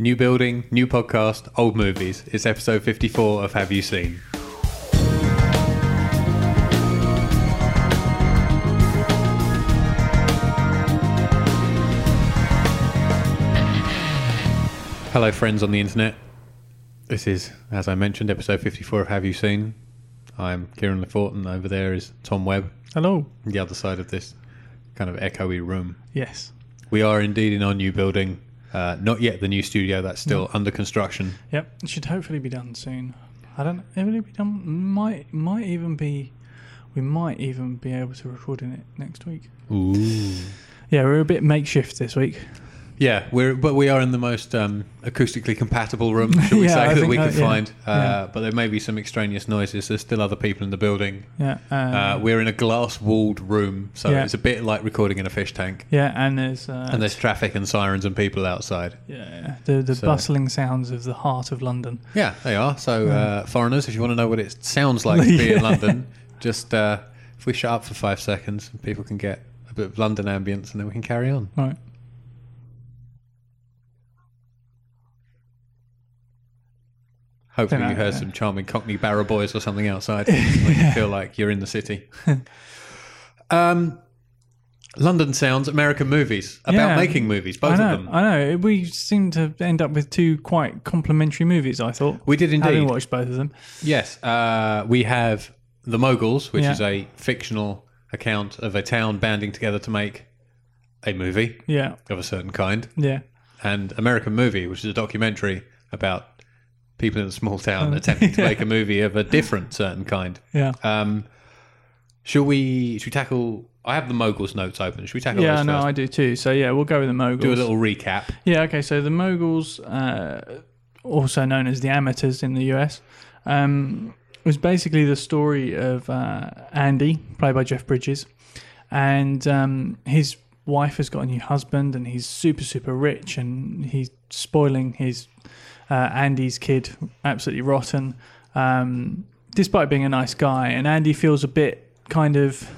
New building, new podcast, old movies. It's episode 54 of Have You Seen? Hello, friends on the internet. This is, as I mentioned, episode 54 of Have You Seen? I'm Kieran Lefort, and over there is Tom Webb, Hello. the other side of this kind of echoey room. Yes. We are indeed in our new building. Uh, not yet the new studio, that's still under construction. Yep. It should hopefully be done soon. I don't. It Will be done? Might might even be. We might even be able to record in it next week. Ooh. Yeah, we're a bit makeshift this week. Yeah, we're but we are in the most um, acoustically compatible room, shall we Yeah, say, I that we can that- yeah. find. Uh, Yeah. But there may be some extraneous noises. There's still other people in the building. Yeah. Uh, Uh, we're in a glass-walled room, so it's a bit like recording in a fish tank. yeah, and there's uh, And there's traffic and sirens and people outside. yeah the the So- bustling sounds of the heart of London. Yeah, they are. So, uh, foreigners, if you want to know what it sounds like to be in London, just uh, if we shut up for five seconds, people can get a bit of London ambience, and then we can carry on. Right. Hopefully, you heard some charming Cockney Barrow Boys or something outside. You feel like you're in the city. um, London sounds, American movies about Yeah. making movies, both know. of them. I know. We seem to end up with two quite complementary movies. I thought. We did Having indeed. watched both of them. Yes, uh, we have The Moguls, which Yeah. is a fictional account of a town banding together to make a movie Yeah. of a certain kind, Yeah. and American Movie, which is a documentary about people in a small town attempting to make a movie of a different certain kind. Yeah. Um, shall we? Should we tackle? I have the Moguls notes open. Should we tackle Yeah, those no, first? I do too. So yeah, we'll go with the moguls. Do a little recap. Yeah, okay. So the Moguls, uh, also known as the Amateurs in the US, um, was basically the story of uh, Andy, played by Jeff Bridges, and um, his wife has got a new husband, and he's super, super rich, and he's spoiling his uh, Andy's kid absolutely rotten, um, despite being a nice guy. And Andy feels a bit kind of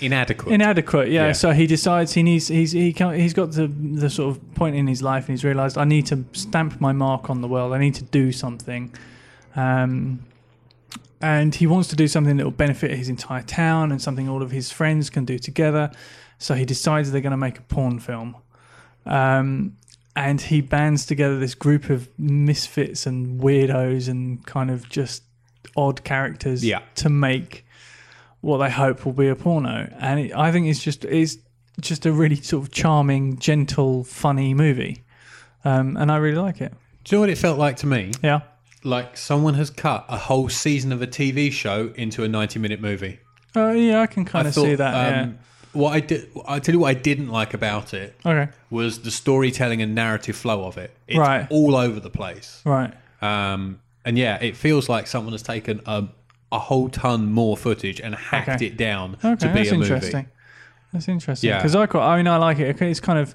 Inadequate. inadequate yeah. Yeah. so he decides he needs he's he can he's got the the sort of point in his life and he's realized i need to stamp my mark on the world i need to do something um and he wants to do something that will benefit his entire town and something all of his friends can do together so he decides they're going to make a porn film um and he bands together this group of misfits and weirdos and kind of just odd characters Yeah. to make what they hope will be a porno. And it, I think it's just it's just a really sort of charming, gentle, funny movie. Um, and I really like it. Do you know what it felt like to me? Yeah. Like someone has cut a whole season of a TV show into a ninety-minute movie. Uh, yeah, I can kind I of thought, see that. um, What I did, I tell you what I didn't like about it. Okay. was the storytelling and narrative flow of it. It's Right. all over the place. Right. Um, and yeah, it feels like someone has taken a, a whole ton more footage and hacked Okay. it down Okay. to be that's a movie. interesting. That's interesting. Yeah. Because I quite, I mean, I like it. Okay, It's kind of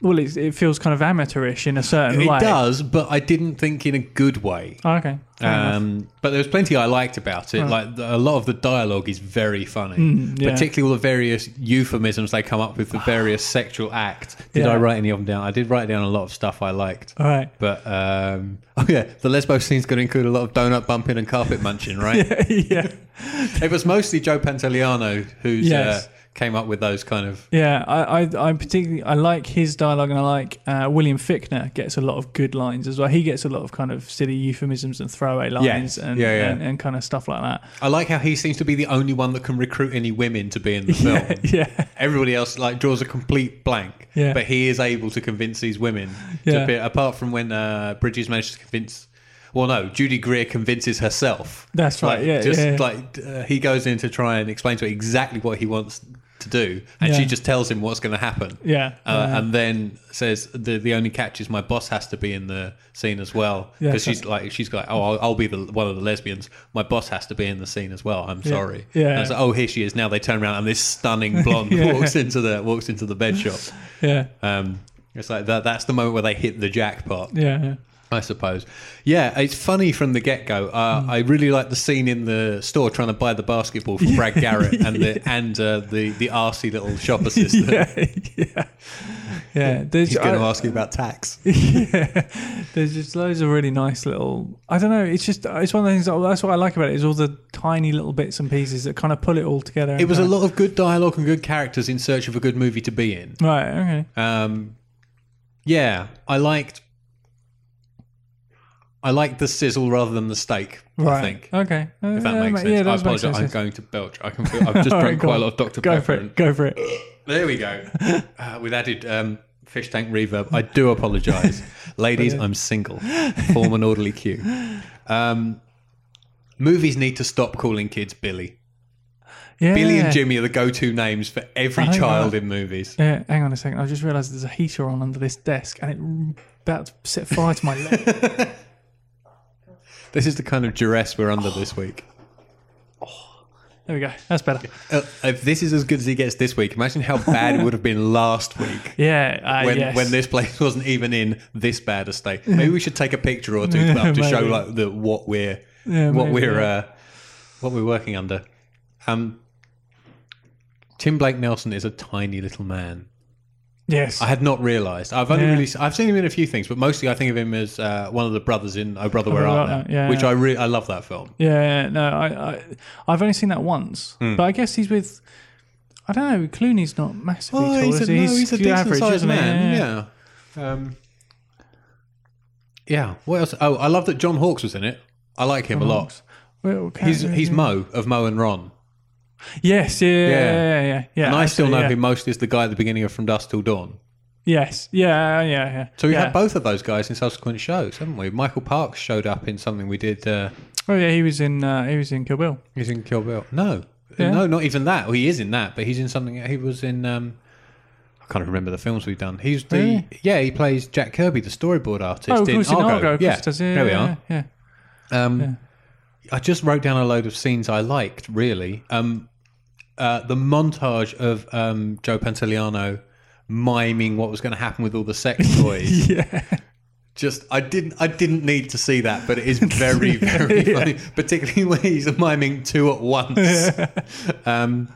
well, it's, it feels kind of amateurish in a certain It way. It does, but I didn't think in a good way. Oh, okay. Um, but there was plenty I liked about it. Like the, a lot of the dialogue is very funny, Mm, yeah. particularly all the various euphemisms they come up with for various sexual acts. Did Yeah. I write any of them down? I did write down a lot of stuff I liked. All right. But um, oh yeah, the lesbo scene's going to include a lot of donut bumping and carpet munching, right? yeah. It was mostly Joe Pantoliano who's Yes. uh, came up with those kind of. Yeah, I, I, I particularly I like his dialogue, and I like uh, William Fichtner gets a lot of good lines as well. He gets a lot of kind of silly euphemisms and throwaway lines, Yes. and, Yeah, yeah. And, and kind of stuff like that. I like how he seems to be the only one that can recruit any women to be in the film. Yeah, yeah, Everybody else like draws a complete blank, Yeah. but he is able to convince these women. Yeah. To be, apart from when uh, Bridges managed to convince, well, no, Judy Greer convinces herself. that's right. Like, yeah, just yeah, yeah. like uh, he goes in to try and explain to her exactly what he wants to do, and Yeah. she just tells him what's going to happen. yeah, Uh, yeah. and then says the the only catch is my boss has to be in the scene as well because so- she's like she's like oh I'll, I'll be the one of the lesbians my boss has to be in the scene as well I'm sorry Yeah. and it's like, oh here she is now they turn around and this stunning blonde Yeah. walks into the walks into the bed shop yeah, um it's like that that's the moment where they hit the jackpot yeah, yeah. I suppose. Yeah, it's funny from the get go. Uh, Hmm. I really like the scene in the store trying to buy the basketball for Brad Garrett and the and uh, the the arsey little shop assistant. yeah, yeah, yeah. There's, He's going to ask you about tax. yeah, there's just loads of really nice little. I don't know. It's just it's one of the things. That, that's what I like about it is all the tiny little bits and pieces that kind of pull it all together. It was a lot of good dialogue and good characters in search of a good movie to be in. Right. Okay. Um, yeah, I liked. I like the sizzle rather than the steak. Right. I think Okay. if that Uh, makes ma- sense. Yeah, I that makes apologize. I'm going to belch. I can feel. I've just drank right, go quite a lot of Dr Go Pepper. for it. Go for it. There we go. Uh, with added um, fish tank reverb. I do apologise, ladies. I'm single. Form an orderly queue. Um, movies need to stop calling kids Billy. Yeah. Billy and Jimmy are the go-to names for every I child in movies. Yeah. Hang on a second. I just realised there's a heater on under this desk, and it about to set fire to my leg. This is the kind of duress we're under this week. There we go. That's better. Uh, if this is as good as he gets this week, imagine how bad it would have been last week. Yeah. Uh, When, yes. when this place wasn't even in this bad a state, maybe we should take a picture or two up to show Maybe. like the what we're Yeah, what maybe, we're yeah. uh, what we're working under. Um, Tim Blake Nelson is a tiny little man. Yes. I had not realised. I've only Yeah. really I've seen him in a few things, but mostly I think of him as uh, one of the brothers in Oh Brother Where Art Thou, yeah, which yeah. I really I love that film. Yeah, no, I, I, I've only seen that once, Hmm. but I guess he's with. I don't know. Clooney's not massively tall. Oh, he's a, he? no, he's a decent average, sized isn't he? man. Yeah. Yeah. Um, yeah. What else? Oh, I love that John Hawkes was in it. I like him a lot. Well, okay, He's he's. Mo of Mo and Ron, Yes, yeah, yeah, yeah, yeah. yeah, yeah and I still know yeah. him mostly as the guy at the beginning of From Dusk Till Dawn. Yes, yeah, yeah, yeah. So we've yeah. had both of those guys in subsequent shows, haven't we? Michael Parks showed up in something we did. Uh, Oh yeah, he was in. Uh, he was in Kill Bill. he's in Kill Bill. No, no, not even that. Well, he is in that, but he's in something. He was in. Um, I can't remember the films we've done. He's the Really? yeah. He plays Jack Kirby, the storyboard artist. Oh, of in course, in Argo. Argo. yeah, does, yeah, there we are. Yeah, Um, I just wrote down a load of scenes I liked. Really, um, uh, the montage of um, Joe Pantoliano miming what was going to happen with all the sex toys. yeah. just I didn't I didn't need to see that, but it is very very Yeah. funny, particularly when he's miming two at once. um,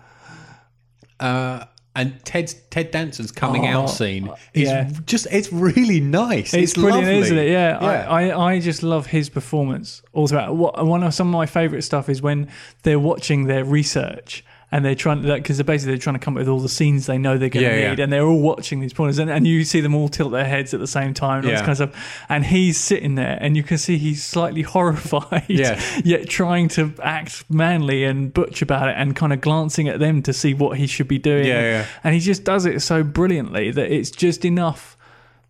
uh, and Ted's Ted Danson's coming Oh, out scene is yeah. just it's really nice. It's, brilliant, lovely. isn't it? Yeah, Yeah. I, I, I just love his performance all throughout. What, one of some of my favourite stuff is when they're watching their research and they're trying to because they're basically they're trying to come up with all the scenes they know they're going to Yeah, yeah. need, and they're all watching these pornos, and, and you see them all tilt their heads at the same time, and all this kind of stuff. And he's sitting there, and you can see he's slightly horrified, Yeah. yet trying to act manly and butch about it, and kind of glancing at them to see what he should be doing. Yeah, yeah. And he just does it so brilliantly that it's just enough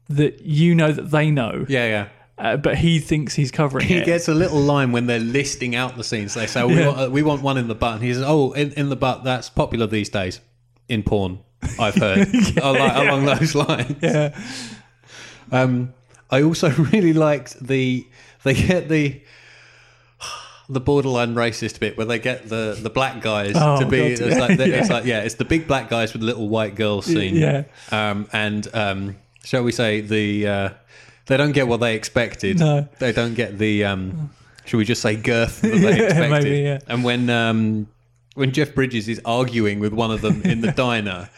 that you know that they know, Yeah, yeah. Uh, but he thinks he's covering He it. gets a little line when they're listing out the scenes. They say, oh, we, Yeah. want, uh, "We want one in the butt." And he says, "Oh, in, in the butt. That's popular these days in porn. I've heard Oh, like, along those lines." yeah, Um, I also really liked the they get the the borderline racist bit where they get the the black guys Oh, to be God, it's yeah, like the, it's yeah. like yeah it's the big black guys with the little white girls scene yeah. um, and um, shall we say the uh, they don't get what they expected No. they don't get the um, should we just say girth that they expected maybe, yeah. and when um, when Jeff Bridges is arguing with one of them in the diner,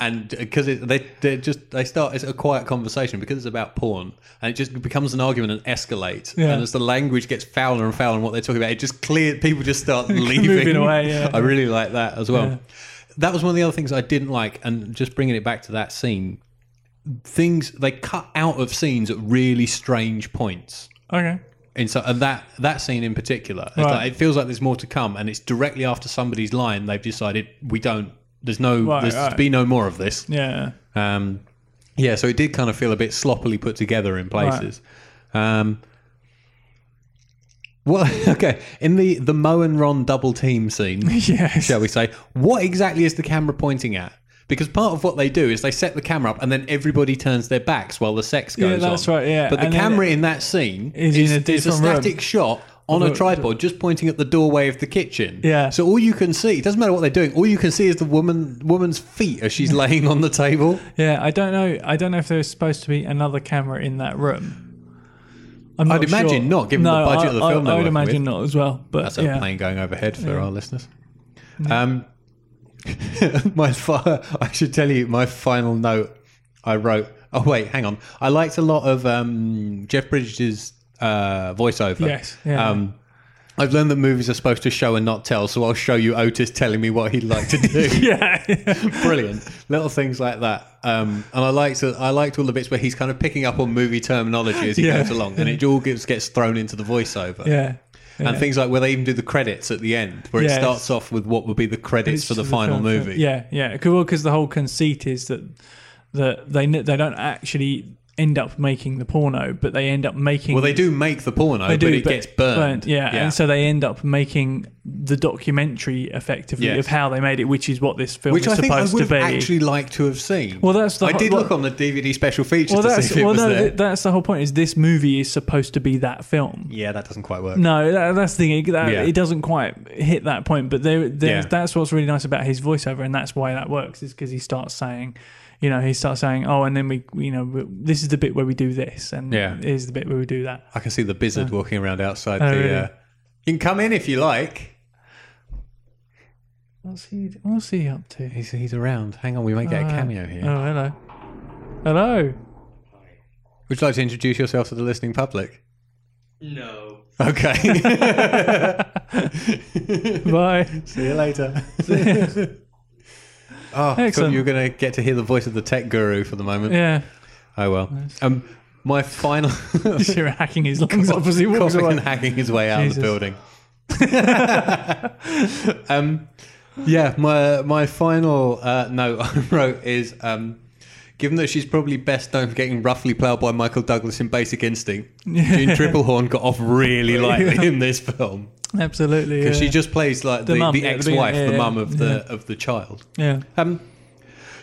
and because they they just they start it's a quiet conversation because it's about porn, and it just becomes an argument and escalates. Yeah. And as the language gets fouler and fouler, and what they're talking about, it just clear people just start leaving Moving away, yeah. I really like that as well. Yeah. That was one of the other things I didn't like, and just bringing it back to that scene, things they cut out of scenes at really strange points. Okay. And so, and that that scene in particular, Right. like, it feels like there's more to come, and it's directly after somebody's line. They've decided we don't. There's no. Right, there's right. to be no more of this. Yeah. Um, yeah, so it did kind of feel a bit sloppily put together in places. Um, well, okay, in the the Mo and Ron double team scene, Yes. shall we say, what exactly is the camera pointing at? Because part of what they do is they set the camera up and then everybody turns their backs while the sex goes Yeah, on. that's right, yeah. But the And camera in that scene Is is, in a is a different room. static shot on a tripod just pointing at the doorway of the kitchen. Yeah. So all you can see, it doesn't matter what they're doing, all you can see is the woman woman's feet as she's laying on the table. Yeah. I don't know. I don't know if there's supposed to be another camera in that room. I'd not imagine sure. not, given the No, budget I, of the film I, I would imagine with. not as well. But That's a plane going overhead for our listeners. Um, my I should tell you my final note I wrote. Oh wait, hang on. I liked a lot of um, Jeff Bridges' uh, voiceover. Yes, yeah. Um, I've learned that movies are supposed to show and not tell, so I'll show you Otis telling me what he'd like to do. yeah. Brilliant, little things like that. Um, and I liked I liked all the bits where he's kind of picking up on movie terminology as he Yeah. goes along, and it all gets gets thrown into the voiceover. yeah. And things like where they even do the credits at the end, where Yes. it starts off with what would be the credits for the to final film. movie. Yeah, yeah. Well, because the whole conceit is that that they they don't actually end up making the porno, but they end up making. Well, they do make the porno, They but do, it gets burned. Yeah, and so they end up making the documentary effectively Yes. of how they made it, which is what this film which is I think I supposed would to be. actually liked to have seen. well, that's the I ho- did look on the DVD special features well, to that's see if it well, was no, there. th- that's the whole point. Is this movie is supposed to be that film? yeah, that doesn't quite work. No, that, that's the thing. That, Yeah. It doesn't quite hit that point, but there, Yeah. that's what's really nice about his voiceover, and that's why that works. Is because he starts saying, you know, he starts saying, "Oh, and then we, you know, this is the bit where we do this, and Yeah. here's the bit where we do that." I can see the Bizzard walking around outside Oh, the. really? Uh, you can come in if you like. What's he? What's he up to? He's, he's around. Hang on, we might get a Uh, cameo here. Oh, hello, hello. Would you like to introduce yourself to the listening public? No. Okay. Bye. See you later. oh, Excellent. you were going to get to hear the voice of the tech guru for the moment. yeah, Oh well. Um, my final you're hacking his lungs up as he walks away. and hacking his way out of the building. um, yeah, my my final uh, note I wrote is um, given that she's probably best known for getting roughly ploughed by Michael Douglas in Basic Instinct, June Tripplehorn got off really lightly in this film Absolutely. because yeah. she just plays like the, The mum, the yeah, ex-wife, the yeah, mum of the of the child. yeah. Um,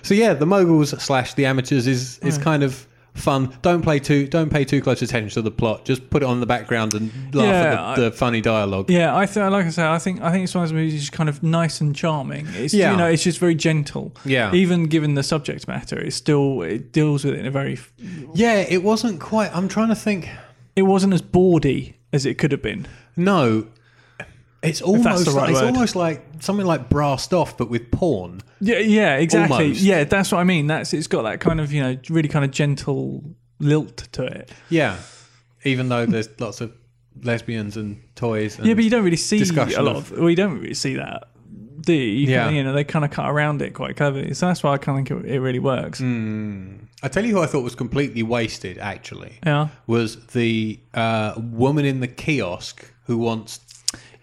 so yeah, the moguls slash the amateurs is is kind of fun. Don't play too don't pay too close attention to the plot. Just put it on the background and laugh Yeah, at the, the funny dialogue. Yeah, I think, like I said, I think I think it's one of those movies that's kind of nice and charming. It's Yeah. you know, it's just very gentle. Yeah. Even given the subject matter, it still it deals with it in a very. Yeah, it wasn't quite. I'm trying to think. It wasn't as bawdy as it could have been. No, it's almost right like, it's word. almost like something like brassed off, but with porn. Yeah, yeah, exactly. Almost. Yeah, that's what I mean. That's it's got that kind of you know really kind of gentle lilt to it. Yeah, even though there's lots of lesbians and toys. And Yeah, but you don't really see a lot of- of. Well, you don't really see that. Do you? You, Yeah. can, you know, they kind of cut around it quite cleverly. So that's why I kind of think it, it really works. Mm. I tell you who I thought was completely wasted. Actually, Yeah. was the uh, woman in the kiosk who wants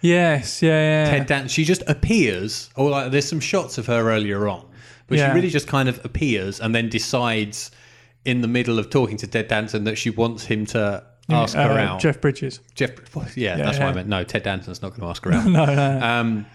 Yes. Yeah. Yeah. Ted Danson. She just appears, or like there's some shots of her earlier on, but Yeah. she really just kind of appears and then decides in the middle of talking to Ted Danson that she wants him to ask her Uh, out. Jeff Bridges. Jeff, yeah, that's what I meant. No, Ted Danson's not going to ask her out. No, no. no. um,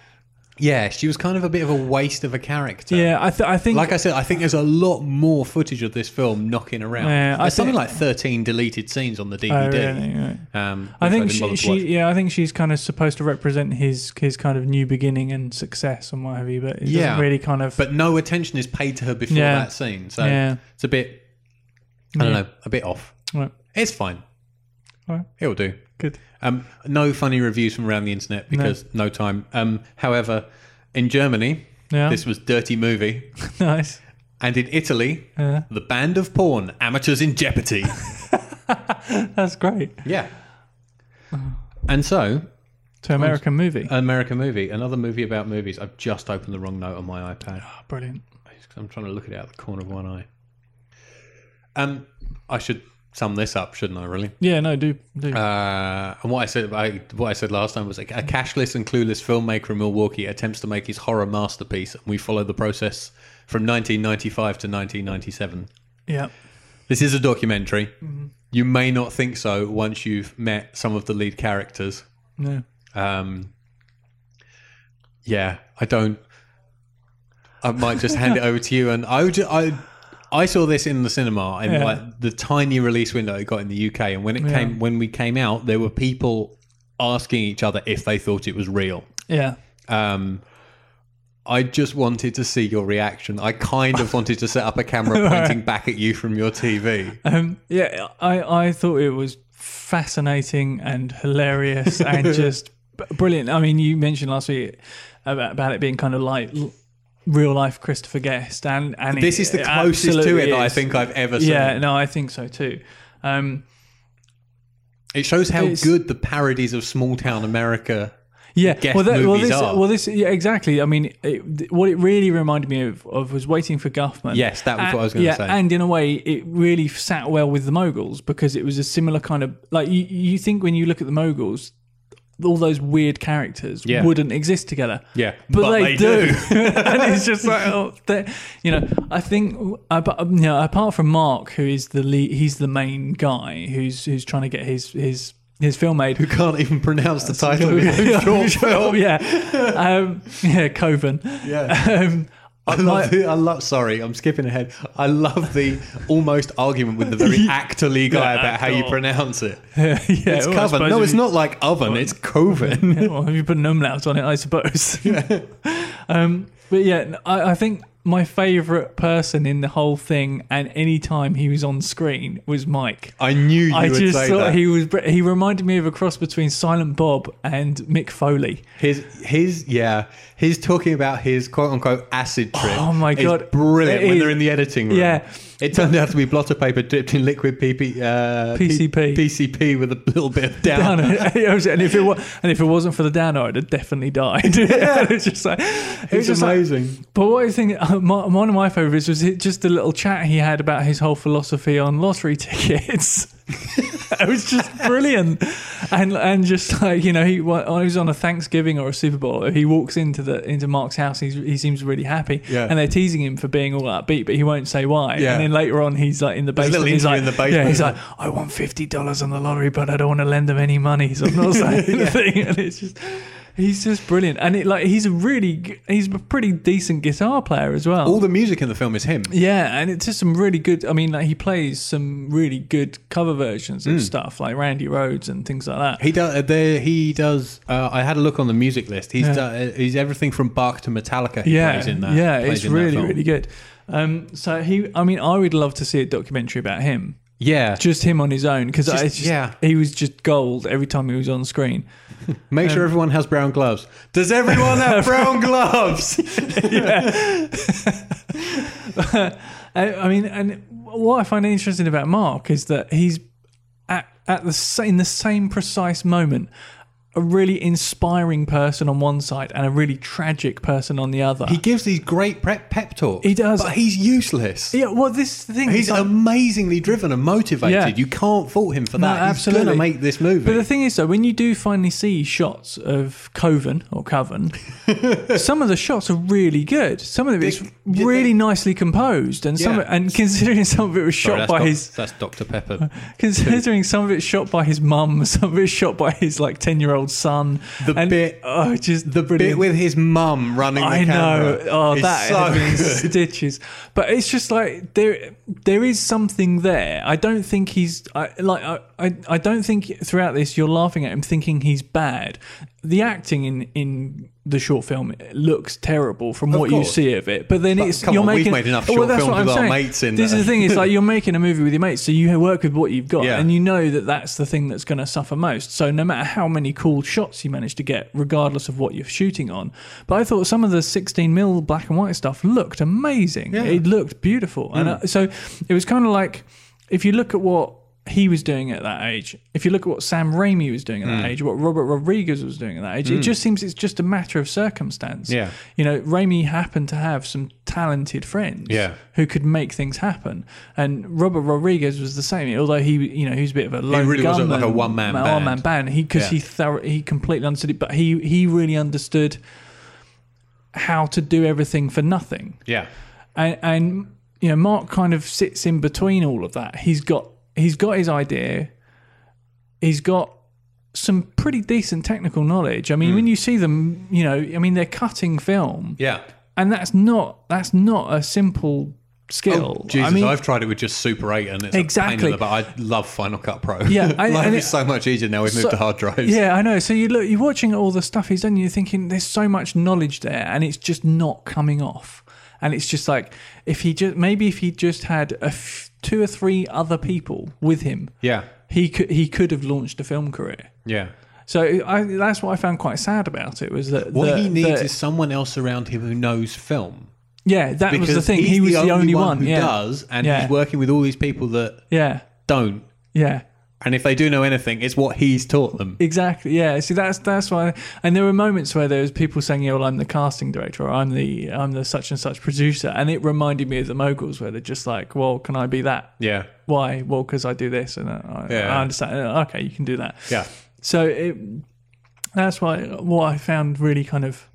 yeah, she was kind of a bit of a waste of a character. yeah, I, th- I think. Like I said, I think there's a lot more footage of this film knocking around. Yeah, I something think- like 13 deleted scenes on the Oh, DVD. really? Right. Um, I think didn't she, she, yeah, I think she's kind of supposed to represent his his kind of new beginning and success and what have you, but it Yeah. doesn't really kind of. but no attention is paid to her before Yeah. that scene. So yeah, it's a bit, I don't know, a bit off. Right. It's fine. Right. It'll do. Good. Um, no funny reviews from around the internet because no, time. Um, however, in Germany, Yeah, this was Dirty Movie. nice. And in Italy, Yeah, The Band of Porn, Amateurs in Jeopardy. that's great. yeah. And so, To American movie. American movie, another movie about movies. I've just opened the wrong note on my iPad. Oh, brilliant. I'm trying to look at it out the corner of one eye. Um, I should sum this up, shouldn't I? Really. Yeah, no, do do. Uh, and what I said, I, what I said last time was like a cashless and clueless filmmaker in Milwaukee attempts to make his horror masterpiece, and we follow the process from 1995 to 1997. yeah, This is a documentary. Mm-hmm. You may not think so once you've met some of the lead characters. no. Um, yeah, I don't. I might just hand it over to you. And I, would, I, I saw this in the cinema in Yeah. like the tiny release window it got in the UK. And when it Yeah. came, when we came out, there were people asking each other if they thought it was real. Yeah, Um, I just wanted to see your reaction. I kind of wanted to set up a camera pointing back at you from your TV. um, yeah. I I thought it was fascinating and hilarious and just brilliant. I mean, you mentioned last week about, about it being kind of like real life Christopher Guest, and and This it- is the it closest to it that I think I've ever seen. Yeah, no, I think so too. Um, It shows how good the parodies of small town America. Yeah, guest well, that, well, this, are. well, this, yeah, exactly. I mean, it, what it really reminded me of, of was waiting for Guffman. Yes, that was And- what I was gonna yeah, say. and in a way, it really sat well with the Moguls because it was a similar kind of like you, you think when you look at the Moguls, all those weird characters Yeah. wouldn't exist together. Yeah, but, but they, they do, do. and it's just like, oh, they- you know, I think, uh, um, you know, apart from Mark, who is the lead, he's the main guy who's who's trying to get his his his film made. Who can't even pronounce the title of his own short film. yeah, um, yeah, Coven. Yeah. Um, I love, the, I love. Sorry, I'm skipping ahead. I love the almost argument with the very actorly guy Yeah, about how you pronounce it. yeah, It's well, coven. No, it's you- not like oven. It's coven. Yeah, well, if you put an umlaut on it, I suppose. um, but yeah, I, I think my favourite person in the whole thing, and any time he was on screen, was Mike. I knew you I would just say thought that. he was. He reminded me of a cross between Silent Bob and Mick Foley. His his yeah, his talking about his quote unquote acid trip. Oh my is God. brilliant It when is- they're in the editing room. Yeah. It turned out to be blotter paper dipped in liquid PP, uh, P- PCP. PCP with a little bit of down. Down it. It was- and if it was, and if it wasn't for the downer, I'd have definitely died. Yeah. it's just like it It's just like, amazing. But what I think, uh, my, one of my favourites was it, just the little chat he had about his whole philosophy on lottery tickets. it was just brilliant, and and just like you know, he wa- he was on a Thanksgiving or a Super Bowl. He walks into the into Mark's house. He's, he seems really happy, Yeah. and they're teasing him for being all upbeat, but he won't say why. Yeah. And then later on, he's like in the basement. He's like, in the basement. yeah, he's like, I want fifty dollars on the lottery, but I don't want to lend them any money, so I'm not saying anything. And it's just. He's just brilliant, and it like he's a really he's a pretty decent guitar player as well. All the music in the film is him. yeah, and it's just some really good. I mean, like he plays some really good cover versions of stuff like Randy Rhoads and things like that. He does. Uh, there, he does. Uh, I had a look on the music list. He's Yeah. done, he's everything from Bach to Metallica. He yeah, plays in that. yeah, it's really really good. Um, so he, I mean, I would love to see a documentary about him, Yeah, just him on his own, because Just- yeah. he was just gold every time he was on screen. make sure everyone has brown gloves. Does everyone have brown gloves? I, I mean, and what I find interesting about Mark is that he's at at the in the same precise moment a really inspiring person on one side and a really tragic person on the other. he gives these great prep pep talks. He does. but he's useless. yeah, well, this thing. He's like- amazingly driven and motivated. Yeah. You can't fault him for No, that. He's absolutely. going to make this movie. But the thing is, though, when you do finally see shots of Coven or Coven, some of the shots are really good. Some of it is really nicely composed, and some Yeah. and considering some of it was shot Sorry, that's, by Doc- his that's Dr. Pepper. Considering some of it's shot by his mum, some of it's shot by his like ten year old son. The and, bit- oh, just The bit with his mum running the I know. Oh, that so good. stitches. But it's just like there, there is something there. I don't think he's I, like I, I, I don't think throughout this you're laughing at him thinking he's bad. The acting in in the short film looks terrible from what you see of it. But then But it's come you're on, we've making made enough Well, short that's films what I'm with our saying. mates in This there. is the thing. It's like you're making a movie with your mates, so you work with what you've got, Yeah. and you know that that's the thing that's going to suffer most. So no matter how many cool shots you manage to get, regardless of what you're shooting on, but I thought some of the 16 mil black and white stuff looked amazing. Yeah. It looked beautiful, and uh, so it was kind of like if you look at what he was doing at that age, if you look at what Sam Raimi was doing at that hmm. age, what Robert Rodriguez was doing at that age, it hmm. just seems it's just a matter of circumstance. Yeah. You know, Raimi happened to have some talented friends Yeah. who could make things happen. And Robert Rodriguez was the same, although he, you know, he was a bit of a lone really was a- like a one-man band. one-man band. He because Yeah. he thorough, he completely understood it, but he he really understood how to do everything for nothing. Yeah. And, and you know, Mark kind of sits in between all of that. He's got he's got his idea. He's got some pretty decent technical knowledge. I mean, hmm. when you see them, you know, I mean, they're cutting film, Yeah. and that's not that's not a simple skill. Oh, Jesus, I mean, I've tried it with just Super 8 and it's Exactly. in. I love Final Cut Pro. Yeah, I- Life and is so much easier now we've moved to hard drives. Yeah, I know. So you look, you're watching all the stuff he's done. You're thinking there's so much knowledge there, and it's just not coming off. And it's just like if he just maybe if he just had a f- two or three other people with him Yeah. he could he could have launched a film career. Yeah. So I, that's what I found quite sad about it was that What that- he needs is someone else around him who knows film. yeah that was Because the thing he was the only, one, who yeah does, and Yeah. he's working with all these people that yeah don't. yeah And if they do know anything, it's what he's taught them. exactly yeah see that's that's why and there were moments where there was people saying yeah well I'm the casting director or I'm the I'm the such and such producer and it reminded me of the moguls where they're just like well can I be that Yeah. why well because I do this and I, Yeah. I understand uh, okay you can do that Yeah. So it, that's why what I found really kind of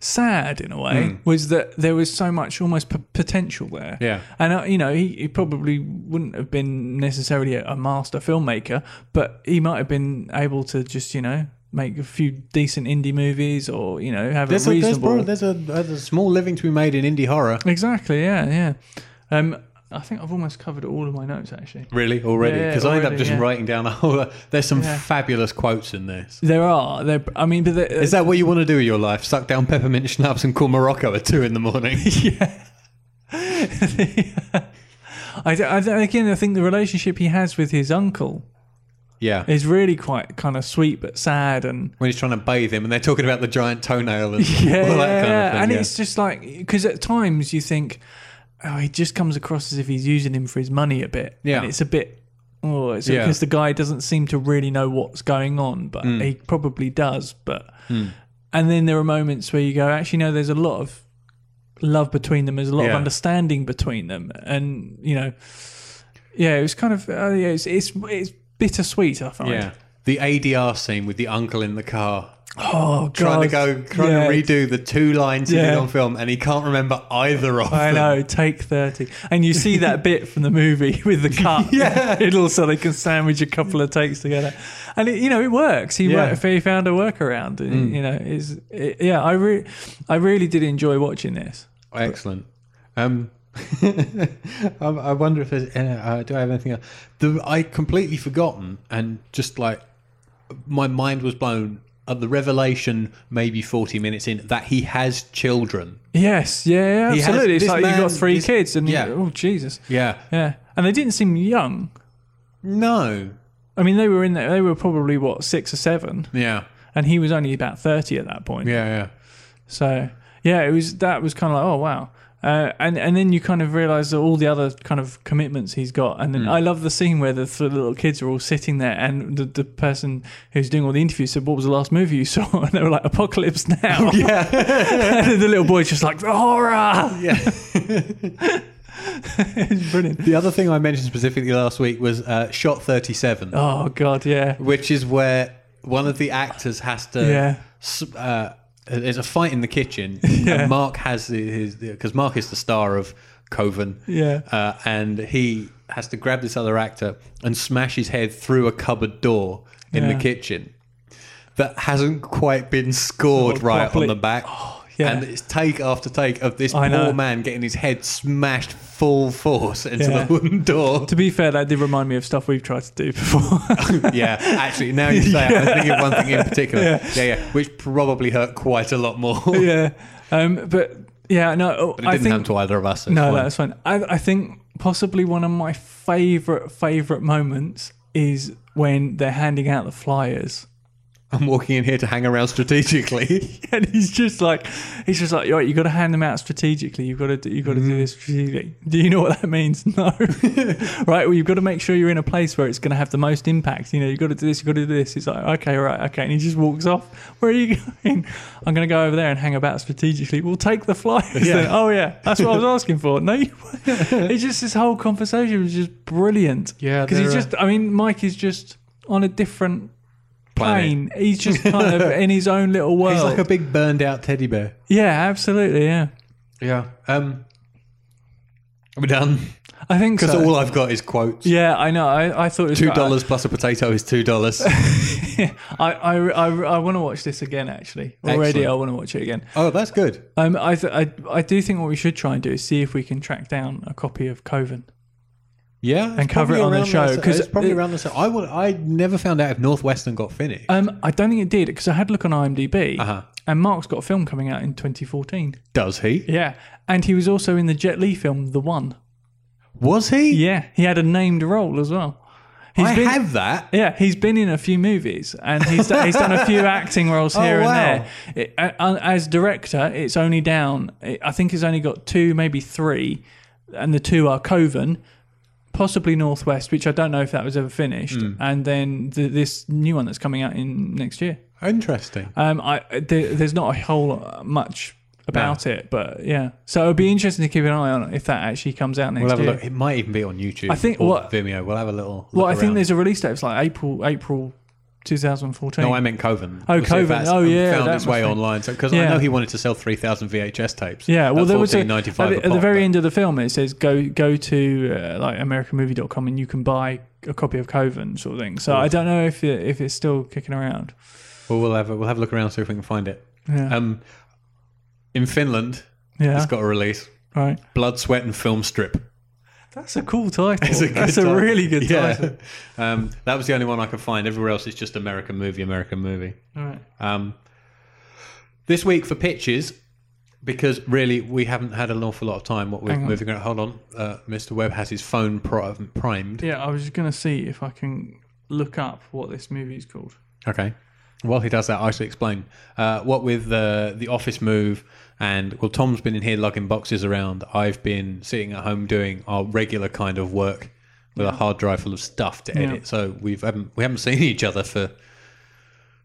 sad in a way was that there was so much almost p- potential there. Yeah. And uh, you know, he, he probably wouldn't have been necessarily a, a master filmmaker, but he might have been able to just you know make a few decent indie movies or you know have There's a a, there's, reasonable. bro, there's, a, there's a small living to be made in indie horror. exactly. Yeah. Yeah. Um, I think I've almost covered all of my notes actually. Really, already? Yeah, Because I end up just yeah. writing down a whole. There's some Yeah. fabulous quotes in this. There are. There. I mean, but there, uh, Is that what you want to do with your life? Suck down peppermint schnapps and call Morocco at two in the morning? yeah. I, I again, I think the relationship he has with his uncle yeah. is really quite kind of sweet but sad, and When he's trying to bathe him and they're talking about the giant toenail and yeah, all that kind yeah. of thing. and yeah. it's just like because at times you think, oh, he just comes across as if he's using him for his money a bit. Yeah. and it's a bit. Oh, it's Yeah. because the guy doesn't seem to really know what's going on, but Mm. he probably does. But and then there are moments where you go, actually, no, there's a lot of love between them. There's a lot of understanding between them, and you know, yeah, it was kind of uh, yeah, it's, it's it's bittersweet. I find. Yeah. The ADR scene with the uncle in the car Oh, trying to go, trying Yeah. to redo the two lines he did Yeah. on film and he can't remember either of I them. I know, take 30. And you see that bit from the movie with the cut Yeah. middle so they can sandwich a couple of takes together. And, it, you know, it works. He, Yeah. worked, he found a workaround. And, You know, it's, it, yeah, I, re- I really did enjoy watching this. Excellent. Um, I, I wonder if there's. Uh, do I have anything else? The, I completely forgotten, and just like my mind was blown at the revelation, maybe forty minutes in, that he has children. Yes, yeah, yeah He has- absolutely. It's this like you've man- got three this- kids and, you- yeah. oh, Jesus. Yeah. Yeah. And they didn't seem young. No. I mean, they were in there, they were probably, what, six or seven? Yeah. And he was only about 30 at that point. Yeah. Yeah. So yeah, it was that was kind of like oh wow, uh, and and then you kind of realise that all the other kind of commitments he's got, and then Hmm. I love the scene where the three little kids are all sitting there, and the, the person who's doing all the interviews said, "What was the last movie you saw?" And they were like, "Apocalypse Now." Yeah. and the little boy's just like horror. yeah. it's brilliant. The other thing I mentioned specifically last week was uh, shot Oh god, yeah, which is where one of the actors has to. yeah, uh, there's a fight in the kitchen, Yeah. and Mark has his because Mark is the star of Coven, yeah. uh, and he has to grab this other actor and smash his head through a cupboard door in Yeah. the kitchen that hasn't quite been scored right properly- on the back. Yeah. And it's take after take of this I poor know. man getting his head smashed full force into Yeah. the wooden door. To be fair, that did remind me of stuff we've tried to do before. yeah, actually, now you say it, I'm thinking of one thing in particular. Yeah. yeah, which probably hurt quite a lot more. yeah, um, but yeah, no, But it I didn't think happen to either of us. so it's No, fine. that's fine. I, I think possibly one of my favorite favorite moments is when they're handing out the flyers, I'm walking in here to hang around strategically. and he's just like, he's just like, right, you got to hand them out strategically. You've got to, do, you've got to do this mm-hmm. strategically. Do you know what that means? No, right? Well, you've got to make sure you're in a place where it's going to have the most impact. You know, you've got to do this, you've got to do this. He's like, okay, right, okay, and he just walks off. Where are you going? I'm going to go over there and hang about strategically. We'll take the flyers. Yeah. Then. Oh yeah, that's what I was asking for. No, you. it's just this whole conversation was just brilliant. Yeah, because he's they're, uh just. I mean, Mike is just on a different Planet. He's just kind of in his own little world. He's like a big burned out teddy bear. yeah, absolutely. Yeah, Yeah. Um, are we done? I think Because so. all I've got is quotes. yeah, I know. I, I thought it was Two dollars plus a potato is two dollars. I I, I, I want to watch this again. Actually, already Excellent. I want to watch it again. oh, that's good. Um, I, th- I I do think what we should try and do is see if we can track down a copy of Coven. Yeah, And cover it on the show, 'cause it's probably it- around the. I would. I never found out if Northwestern got finished. Um, I don't think it did because I had a look on IMDb, Uh-huh. and Mark's got a film coming out in 2014. Does he? Yeah, and he was also in the Jet Li film The One. Was he? Yeah, he had a named role as well. I been- have that. Yeah, he's been in a few movies and he's done, he's done a few acting roles Oh, here wow. and there. It, uh, as director, it's only down. I think he's only got two, maybe three, and the two are Coven, possibly Northwest, which I don't know if that was ever finished, Hmm. and then the, this new one that's coming out in next year. Interesting. Um, I there, there's not a whole lot much about it, but yeah. So it'll be interesting to keep an eye on if that actually comes out next year. We'll have a look. It might even be on YouTube. I think or what- Vimeo. We'll have a little. Well, I think there's a release date. It's like April, April 2014. No, I meant Coven. Oh, Coven. Oh, yeah, Found its way be- online. Because I Yeah. know he wanted to sell 3,000 VHS tapes. Yeah, well, there was a, at, the, at the very but- end of the film. It says go go to uh, like AmericanMovie.com and you can buy a copy of Coven, sort of thing. So I don't know if it, if it's still kicking around. Well, we'll have a, we'll have a look around to see if we can find it. Yeah, Um, in Finland, yeah, it's got a release. right. Blood, Sweat, and Film Strip. That's a cool title. It's a That's a really good Yeah. title. Um, that was the only one I could find. Everywhere else, it's just American movie, American movie. All right. Um, this week for pitches, because really we haven't had an awful lot of time. What we're Hang on. moving around. Hold on, uh, Mr. Webb has his phone pri- primed. Yeah, I was just gonna see if I can look up what this movie is called. Okay. While he does that, I should explain. Uh, what with the the office move, and well, Tom's been in here lugging boxes around. I've been sitting at home doing our regular kind of work with a hard drive full of stuff to Yeah. edit. So we've haven't we haven't seen each other for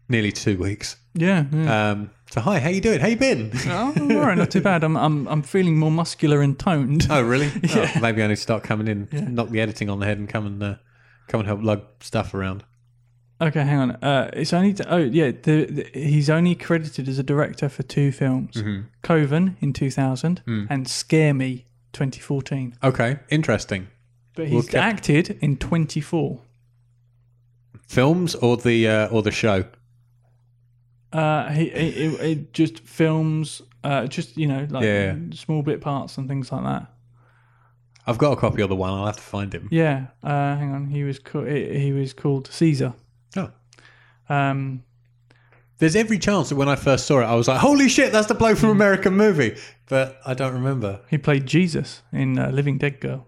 nearly two weeks. Yeah. yeah. Um, so hi, how you doing? How you been? oh, all right, not too bad. I'm I'm I'm feeling more muscular and toned. oh, really? Oh, maybe I need to start coming in, knock the editing on the head, and come and uh, come and help lug stuff around. Okay, hang on. Uh, it's only to, oh yeah, the, the, he's only credited as a director for two films: Mm-hmm. Coven in 2000 Hmm. and Scare Me 2014. Okay, interesting. But Well, he's kept- acted in 24. Films or the uh, or the show? Uh, he, it, it just films, uh, just you know, like Yeah. small bit parts and things like that. I've got a copy of the one. I'll have to find him. Yeah. Uh, hang on. He was called. He was called Caesar. Oh. Um, There's every chance that when I first saw it, I was like, "Holy shit, that's the bloke from American Movie," but I don't remember. he played Jesus in uh, Living Dead Girl.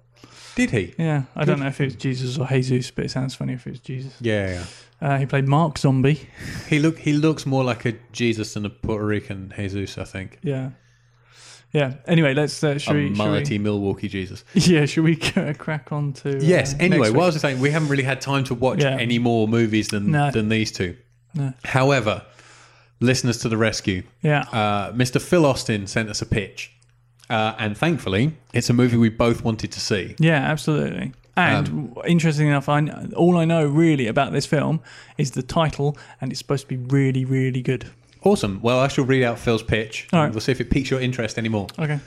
Did he? Yeah, I don't know if it was Jesus or Jesus, but it sounds funny if it was Jesus. Yeah, yeah. Uh, he played Mark Zombie. He look he looks more like a Jesus than a Puerto Rican Jesus, I think. Yeah, yeah. Anyway, let's uh, A should we, should mullety Milwaukee Jesus. yeah should we crack on to uh, Yes. Anyway, what I was saying, we haven't really had time to watch Yeah. any more movies than No. than these two. No. However, listeners to the rescue, yeah uh, Mr. Phil Austin sent us a pitch, uh, and thankfully, it's a movie we both wanted to see. yeah absolutely. And Um, interesting enough, I all I know really about this film is the title, and it's supposed to be really really good. Awesome. Well, I shall read out Phil's pitch. All right. We'll see if it piques your interest anymore. Okay.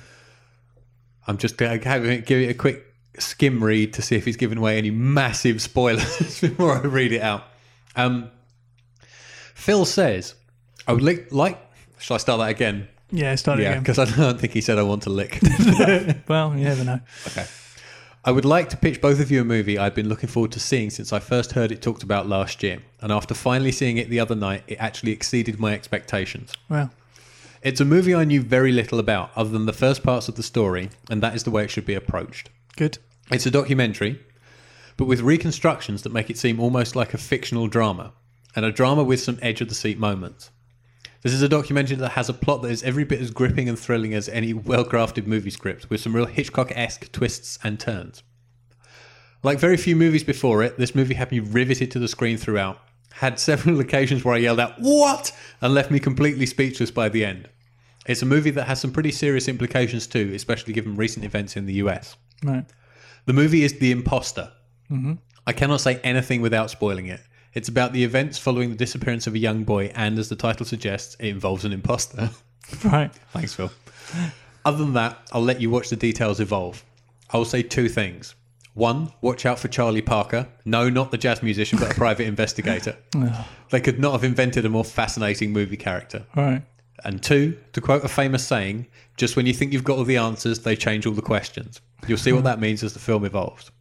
I'm just going to give it a quick skim read to see if he's given away any massive spoilers before I read it out. Um, Phil says, I would like, like, shall I start that again? Yeah, start it Yeah, again. because I don't think he said I want to lick. Well, you never know. okay. I would like to pitch both of you a movie I'd been looking forward to seeing since I first heard it talked about last year. And after finally seeing it the other night, it actually exceeded my expectations. Well, It's a movie I knew very little about, other than the first parts of the story, and that is the way it should be approached. good. It's a documentary, but with reconstructions that make it seem almost like a fictional drama, and a drama with some edge of the seat moments. This is a documentary that has a plot that is every bit as gripping and thrilling as any well crafted movie script, with some real Hitchcock esque twists and turns. Like very few movies before it, this movie had me riveted to the screen throughout, had several occasions where I yelled out, What? and left me completely speechless by the end. It's a movie that has some pretty serious implications too, especially given recent events in the US. Right. The movie is The Imposter. Mm-hmm. I cannot say anything without spoiling it. It's about the events following the disappearance of a young boy, and as the title suggests, it involves an imposter. Right. Thanks, Phil. Other than that, I'll let you watch the details evolve. I will say two things. One, watch out for Charlie Parker. No, not the jazz musician, but a private investigator. They could not have invented a more fascinating movie character. Right. And two, to quote a famous saying, just when you think you've got all the answers, they change all the questions. You'll see what that means as the film evolves.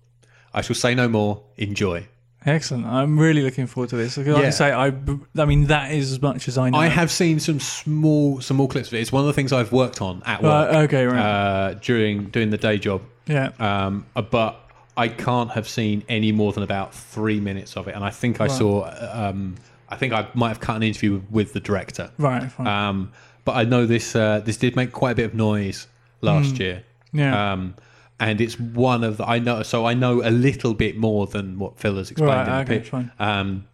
I shall say no more. Enjoy. Excellent. I'm really looking forward to this. Like I say, I, I mean, that is as much as I know. I have seen some small, some more clips of it. It's one of the things I've worked on at work Right, okay, right. uh, during doing the day job. yeah. Um, uh, but I can't have seen any more than about three minutes of it, and I think I Right. saw. Um, I think I might have cut an interview with, the director. Right. Fine. Um, but I know this uh, this did make quite a bit of noise last year. Hmm. yeah. Um, and it's one of the I know so I know a little bit more than what Phil has explained Right, in the pitch. fine. Um,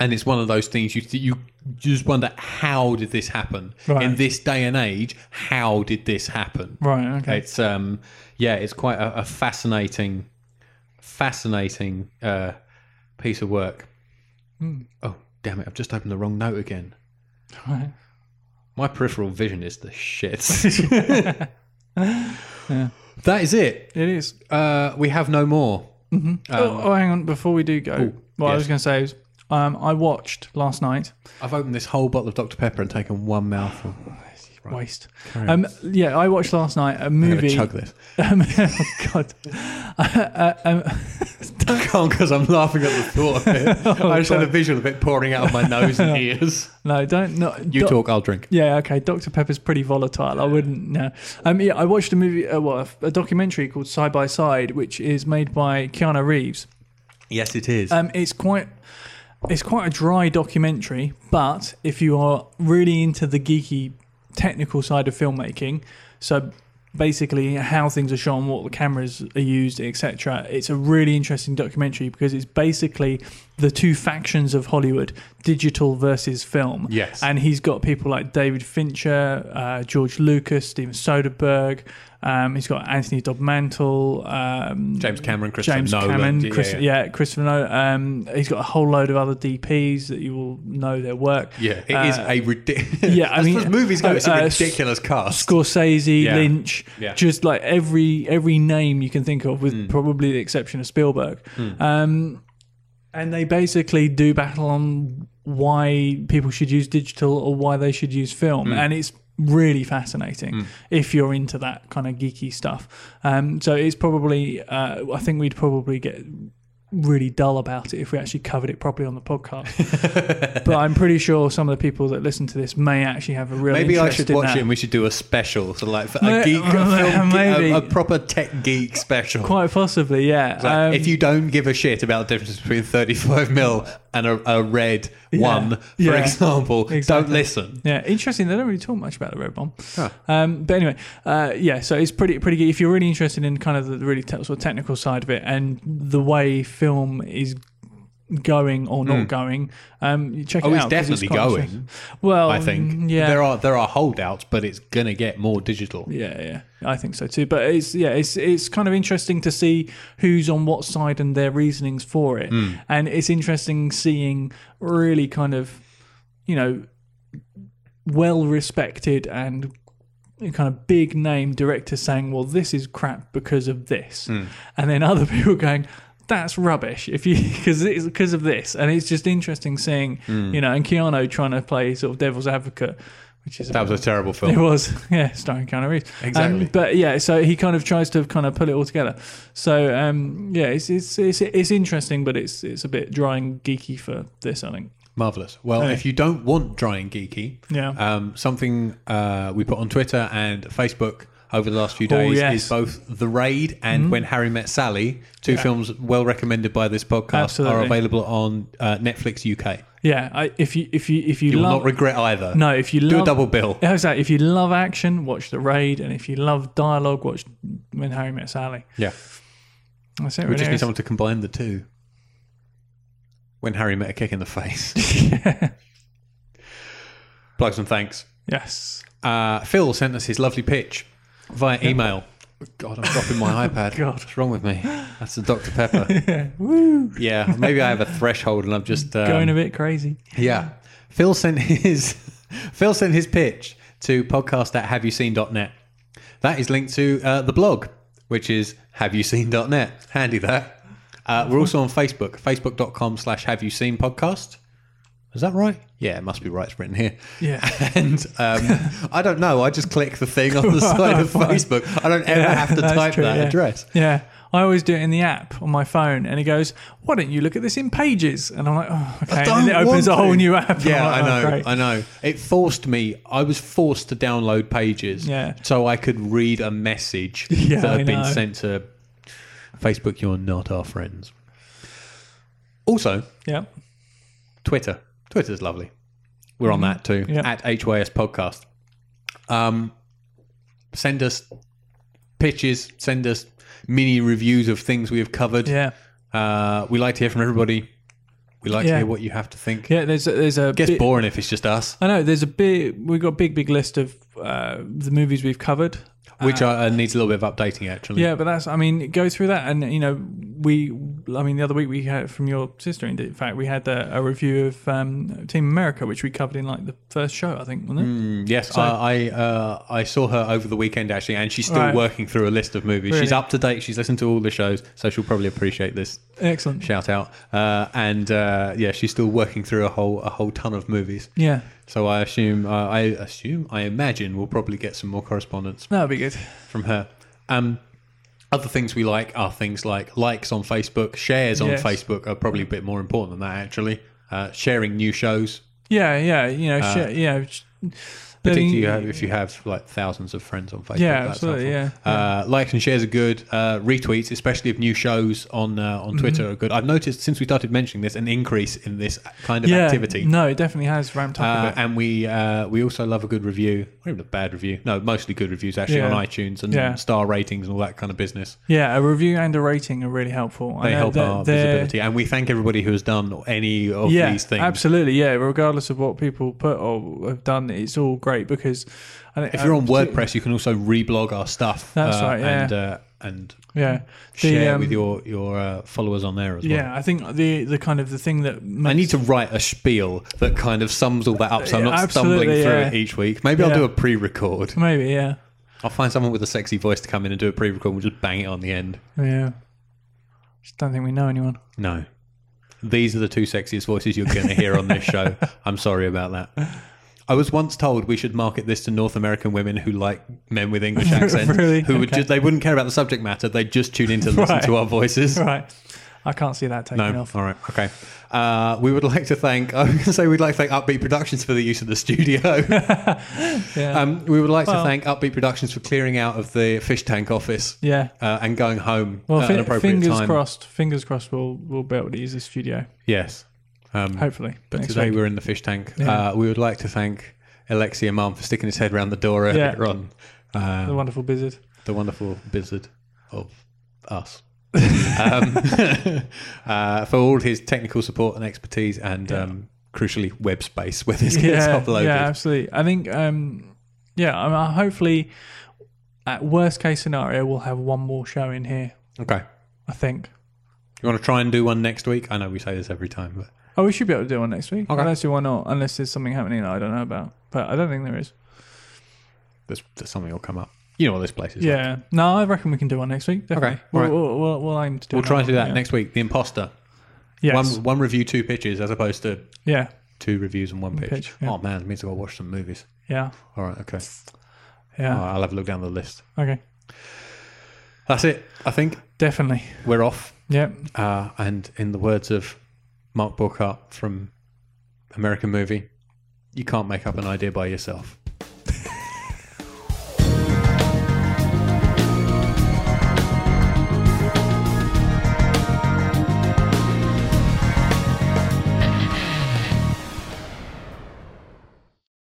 and it's one of those things you you just wonder how did this happen Right. in this day and age? How did this happen? right. Okay. It's um yeah, it's quite a, a fascinating, fascinating uh, piece of work. Hmm. Oh damn it! I've just opened the wrong note again. Right. My peripheral vision is the shit. That is it. It is. Uh, we have no more. oh, oh, hang on. Before we do go, what I was going to say is, um, I watched last night. I've opened this whole bottle of Dr Pepper and taken one mouthful. Waste. Um, yeah, I watched last night a I'm movie. to chug this. Um, oh God. Uh, um, I can't because I'm laughing at the thought of it. I just had a visual of it pouring out of my nose and ears. no, don't. No, You talk, I'll drink. Yeah, okay. Dr Pepper's pretty volatile. I wouldn't. No. Um, yeah, I watched a movie, uh, what, a documentary called Side by Side, which is made by Keanu Reeves. Yes, it is. Um, it's quite. It's quite a dry documentary, but if you are really into the geeky technical side of filmmaking, so basically how things are shown, what the cameras are used, etc., it's a really interesting documentary because it's basically the two factions of Hollywood: digital versus film. Yes. and he's got people like David Fincher, uh, George Lucas, Steven Soderbergh. Um, he's got Anthony Dod Mantle, um, James Cameron, Christopher James Nolan. Cameron, Yeah, Chris, yeah. yeah. Christopher Nolan. Um, he's got a whole load of other DPs that you will know their work. Yeah, it is Uh, a ridiculous. yeah, I as mean, far as movies go, it's a uh, uh, ridiculous cast. Scorsese, Yeah. Lynch, just like every every name you can think of, with probably the exception of Spielberg. Um, and they basically do battle on why people should use digital or why they should use film, and it's really fascinating if you're into that kind of geeky stuff. Um, so it's probably, uh, I think we'd probably get really dull about it if we actually covered it properly on the podcast. but I'm pretty sure some of the people that listen to this may actually have a real Maybe I should watch that. it and we should do a special, so like a geek, a, film, a, a proper tech geek special. Quite possibly, yeah. Like, Um, if you don't give a shit about the difference between 35 mil and a, a red Yeah. one, for Yeah. example, don't listen. yeah, interesting. They don't really talk much about the red bomb. Huh. Um, but anyway, uh, yeah. So it's pretty pretty good. If you're really interested in kind of the really te- sort of technical side of it and the way film is going or not going, um, you check Oh, it it's definitely quite going. Well, I think mm, yeah. there are there are holdouts, but it's gonna get more digital. Yeah, yeah, I think so too. But it's yeah, it's it's kind of interesting to see who's on what side and their reasonings for it, Hmm. and it's interesting seeing really kind of you know well respected and kind of big name director saying, "Well, this is crap because of this," Hmm. and then other people going. That's rubbish. If you because it's because of this, and it's just interesting seeing Hmm. you know, and Keanu trying to play sort of devil's advocate, which is That was a terrible film it was, yeah, starring Keanu Reeves. Exactly. Um, but yeah, so he kind of tries to kind of pull it all together. So um, yeah, it's, it's it's it's interesting, but it's it's a bit dry and geeky for this, I think. Marvelous. Well, Hey. if you don't want dry and geeky, Yeah. um, something uh, we put on Twitter and Facebook over the last few Oh, days yes. is both The Raid and When Harry Met Sally, two Yeah. films well recommended by this podcast, Absolutely. are available on uh, Netflix UK. Yeah, I, if you if you if you, You will not regret either. no, if you Do love a double bill. Yeah, exactly. If you love action, watch The Raid, and if you love dialogue, watch When Harry Met Sally. Yeah. That's it. We really just need is. someone to combine the two. When Harry met a kick in the face. Plugs and thanks. yes. Uh, Phil sent us his lovely pitch via email. God, I'm dropping my iPad. God. What's wrong with me? That's the Dr. Pepper. Yeah. Woo. Yeah, maybe I have a threshold and I'm just um, Going a bit crazy. Yeah. Phil sent his Phil sent his pitch to podcast at haveyouseen.net. That is linked to uh, the blog, which is haveyouseen.net. Handy that. Uh, we're also on Facebook, facebook.com slash have you seen podcast. Is that right? Yeah, it must be right. It's written here. Yeah. And um, I don't know. I just click the thing on the side of Facebook. I don't ever Yeah, have to type true, that yeah. address. Yeah. I always do it in the app on my phone, and it goes, "Why don't you look at this in Pages?" And I'm like, "Oh, okay." And then it opens a whole new app. Yeah, I'm I know. "Oh, great." I know. It forced me. I was forced to download pages Yeah. so I could read a message Yeah, that had been sent to Facebook, you're not our friends. Also, Yeah. Twitter. Twitter's lovely. We're on that too. Yeah. At HYS Podcast. Um, send us pitches, send us mini reviews of things we have covered. Yeah. Uh, we like to hear from everybody. We like to hear what you have to think. Yeah. There's a, there's a Gets bit- boring if it's just us, I know there's a big. We've got a big, big list of uh, the movies we've covered. which uh, needs a little bit of updating actually. Yeah, but that's. I mean, go through that, and you know, we. I mean, the other week we had from your sister. In fact, we had a, a review of um, Team America, which we covered in like the first show, I think, wasn't it? Mm, yes, I I, uh, I saw her over the weekend actually, and she's still Right. working through a list of movies. She's up to date. She's listened to all the shows, so she'll probably appreciate this Excellent. shout out. Uh, and uh, yeah, she's still working through a whole a whole ton of movies. Yeah, So I assume, uh, I assume, I imagine we'll probably get some more correspondence that'd be good. from her. Um, other things we like are things like likes on Facebook, shares on Yes. Facebook are probably a bit more important than that actually. Uh, sharing new shows, Yeah, yeah. You know, Uh, yeah. sh- particularly letting- if you have like thousands of friends on Facebook. Yeah, that's absolutely, helpful. Uh, likes and shares are good. Uh, retweets, especially if new shows on uh, Mm-hmm. on Twitter, are good. I've noticed since we started mentioning this an increase in this kind of yeah, activity. No, it definitely has ramped up a Uh, bit. and we uh, we also love a good review, even a bad review. No, mostly good reviews actually Yeah. on iTunes and Yeah. star ratings and all that kind of business. Yeah, a review and a rating are really helpful. I They know help that our they're- visibility, and we thank everybody who has done any of yeah, these things. absolutely. Yeah, regardless of what people put or have done, it's all great because I think, If you're on uh, WordPress, you can also reblog our stuff. That's uh, right, yeah. and uh, and yeah, The, share um, with your your uh, followers on there as well. yeah. I think the the kind of the thing that I need to write a spiel that kind of sums all that up, so I'm not stumbling through yeah. it each week. Maybe I'll do a pre-record. maybe yeah I'll find someone with a sexy voice to come in and do a pre-record. and We'll just bang it on the end. yeah. Just don't think we know anyone. No. These are the two sexiest voices you're going to hear on this show. I'm sorry about that. I was once told we should market this to North American women who like men with English accents. Really? Who would Okay. just they wouldn't care about the subject matter. They'd just tune in to listen Right. to our voices. Right, I can't see that taking No, off. all right, okay. Uh, we would like to thank. I was going to say we'd like to thank Upbeat Productions for the use of the studio. Yeah, um, we would like to thank Upbeat Productions for clearing out of the fish tank office yeah. uh, and going home Well, at fi- an appropriate fingers time. crossed. Fingers crossed. We'll we'll be able to use the studio. Yes. Um, Hopefully, But next today week. we're in the fish tank. Yeah. Uh, we would like to thank Alexia Mum for sticking his head around the door Yeah. earlier on. Uh, the wonderful Blizzard. the wonderful Blizzard of us. um, uh, for all his technical support and expertise, and Yeah. um, crucially, web space where this gets yeah, uploaded. yeah, absolutely. I think, um, yeah, I mean, hopefully, at worst case scenario, we'll have one more show in here. Okay. I think. You want to try and do one next week? I know we say this every time, but Oh, we should be able to do one next week. Okay. I don't see why not, unless there's something happening that I don't know about. But I don't think there is. there's, there's something will come up. You know what this place is. like. Yeah. No, I reckon we can do one next week. Definitely. Okay, We'll, alright. we'll, we'll, we'll aim to do We'll try to do that yeah. next week. The Imposter. Yes. One one review, two pitches, as opposed to yeah. two reviews and one pitch. pitch, yeah. Oh man, it means I've got to watch some movies. Yeah. All right, okay. Yeah. Right, I'll have a look down the list. Okay. That's it. I think Definitely. we're off. Yep. Uh, and in the words of Mark Borchardt from American Movie. You can't make up an idea by yourself.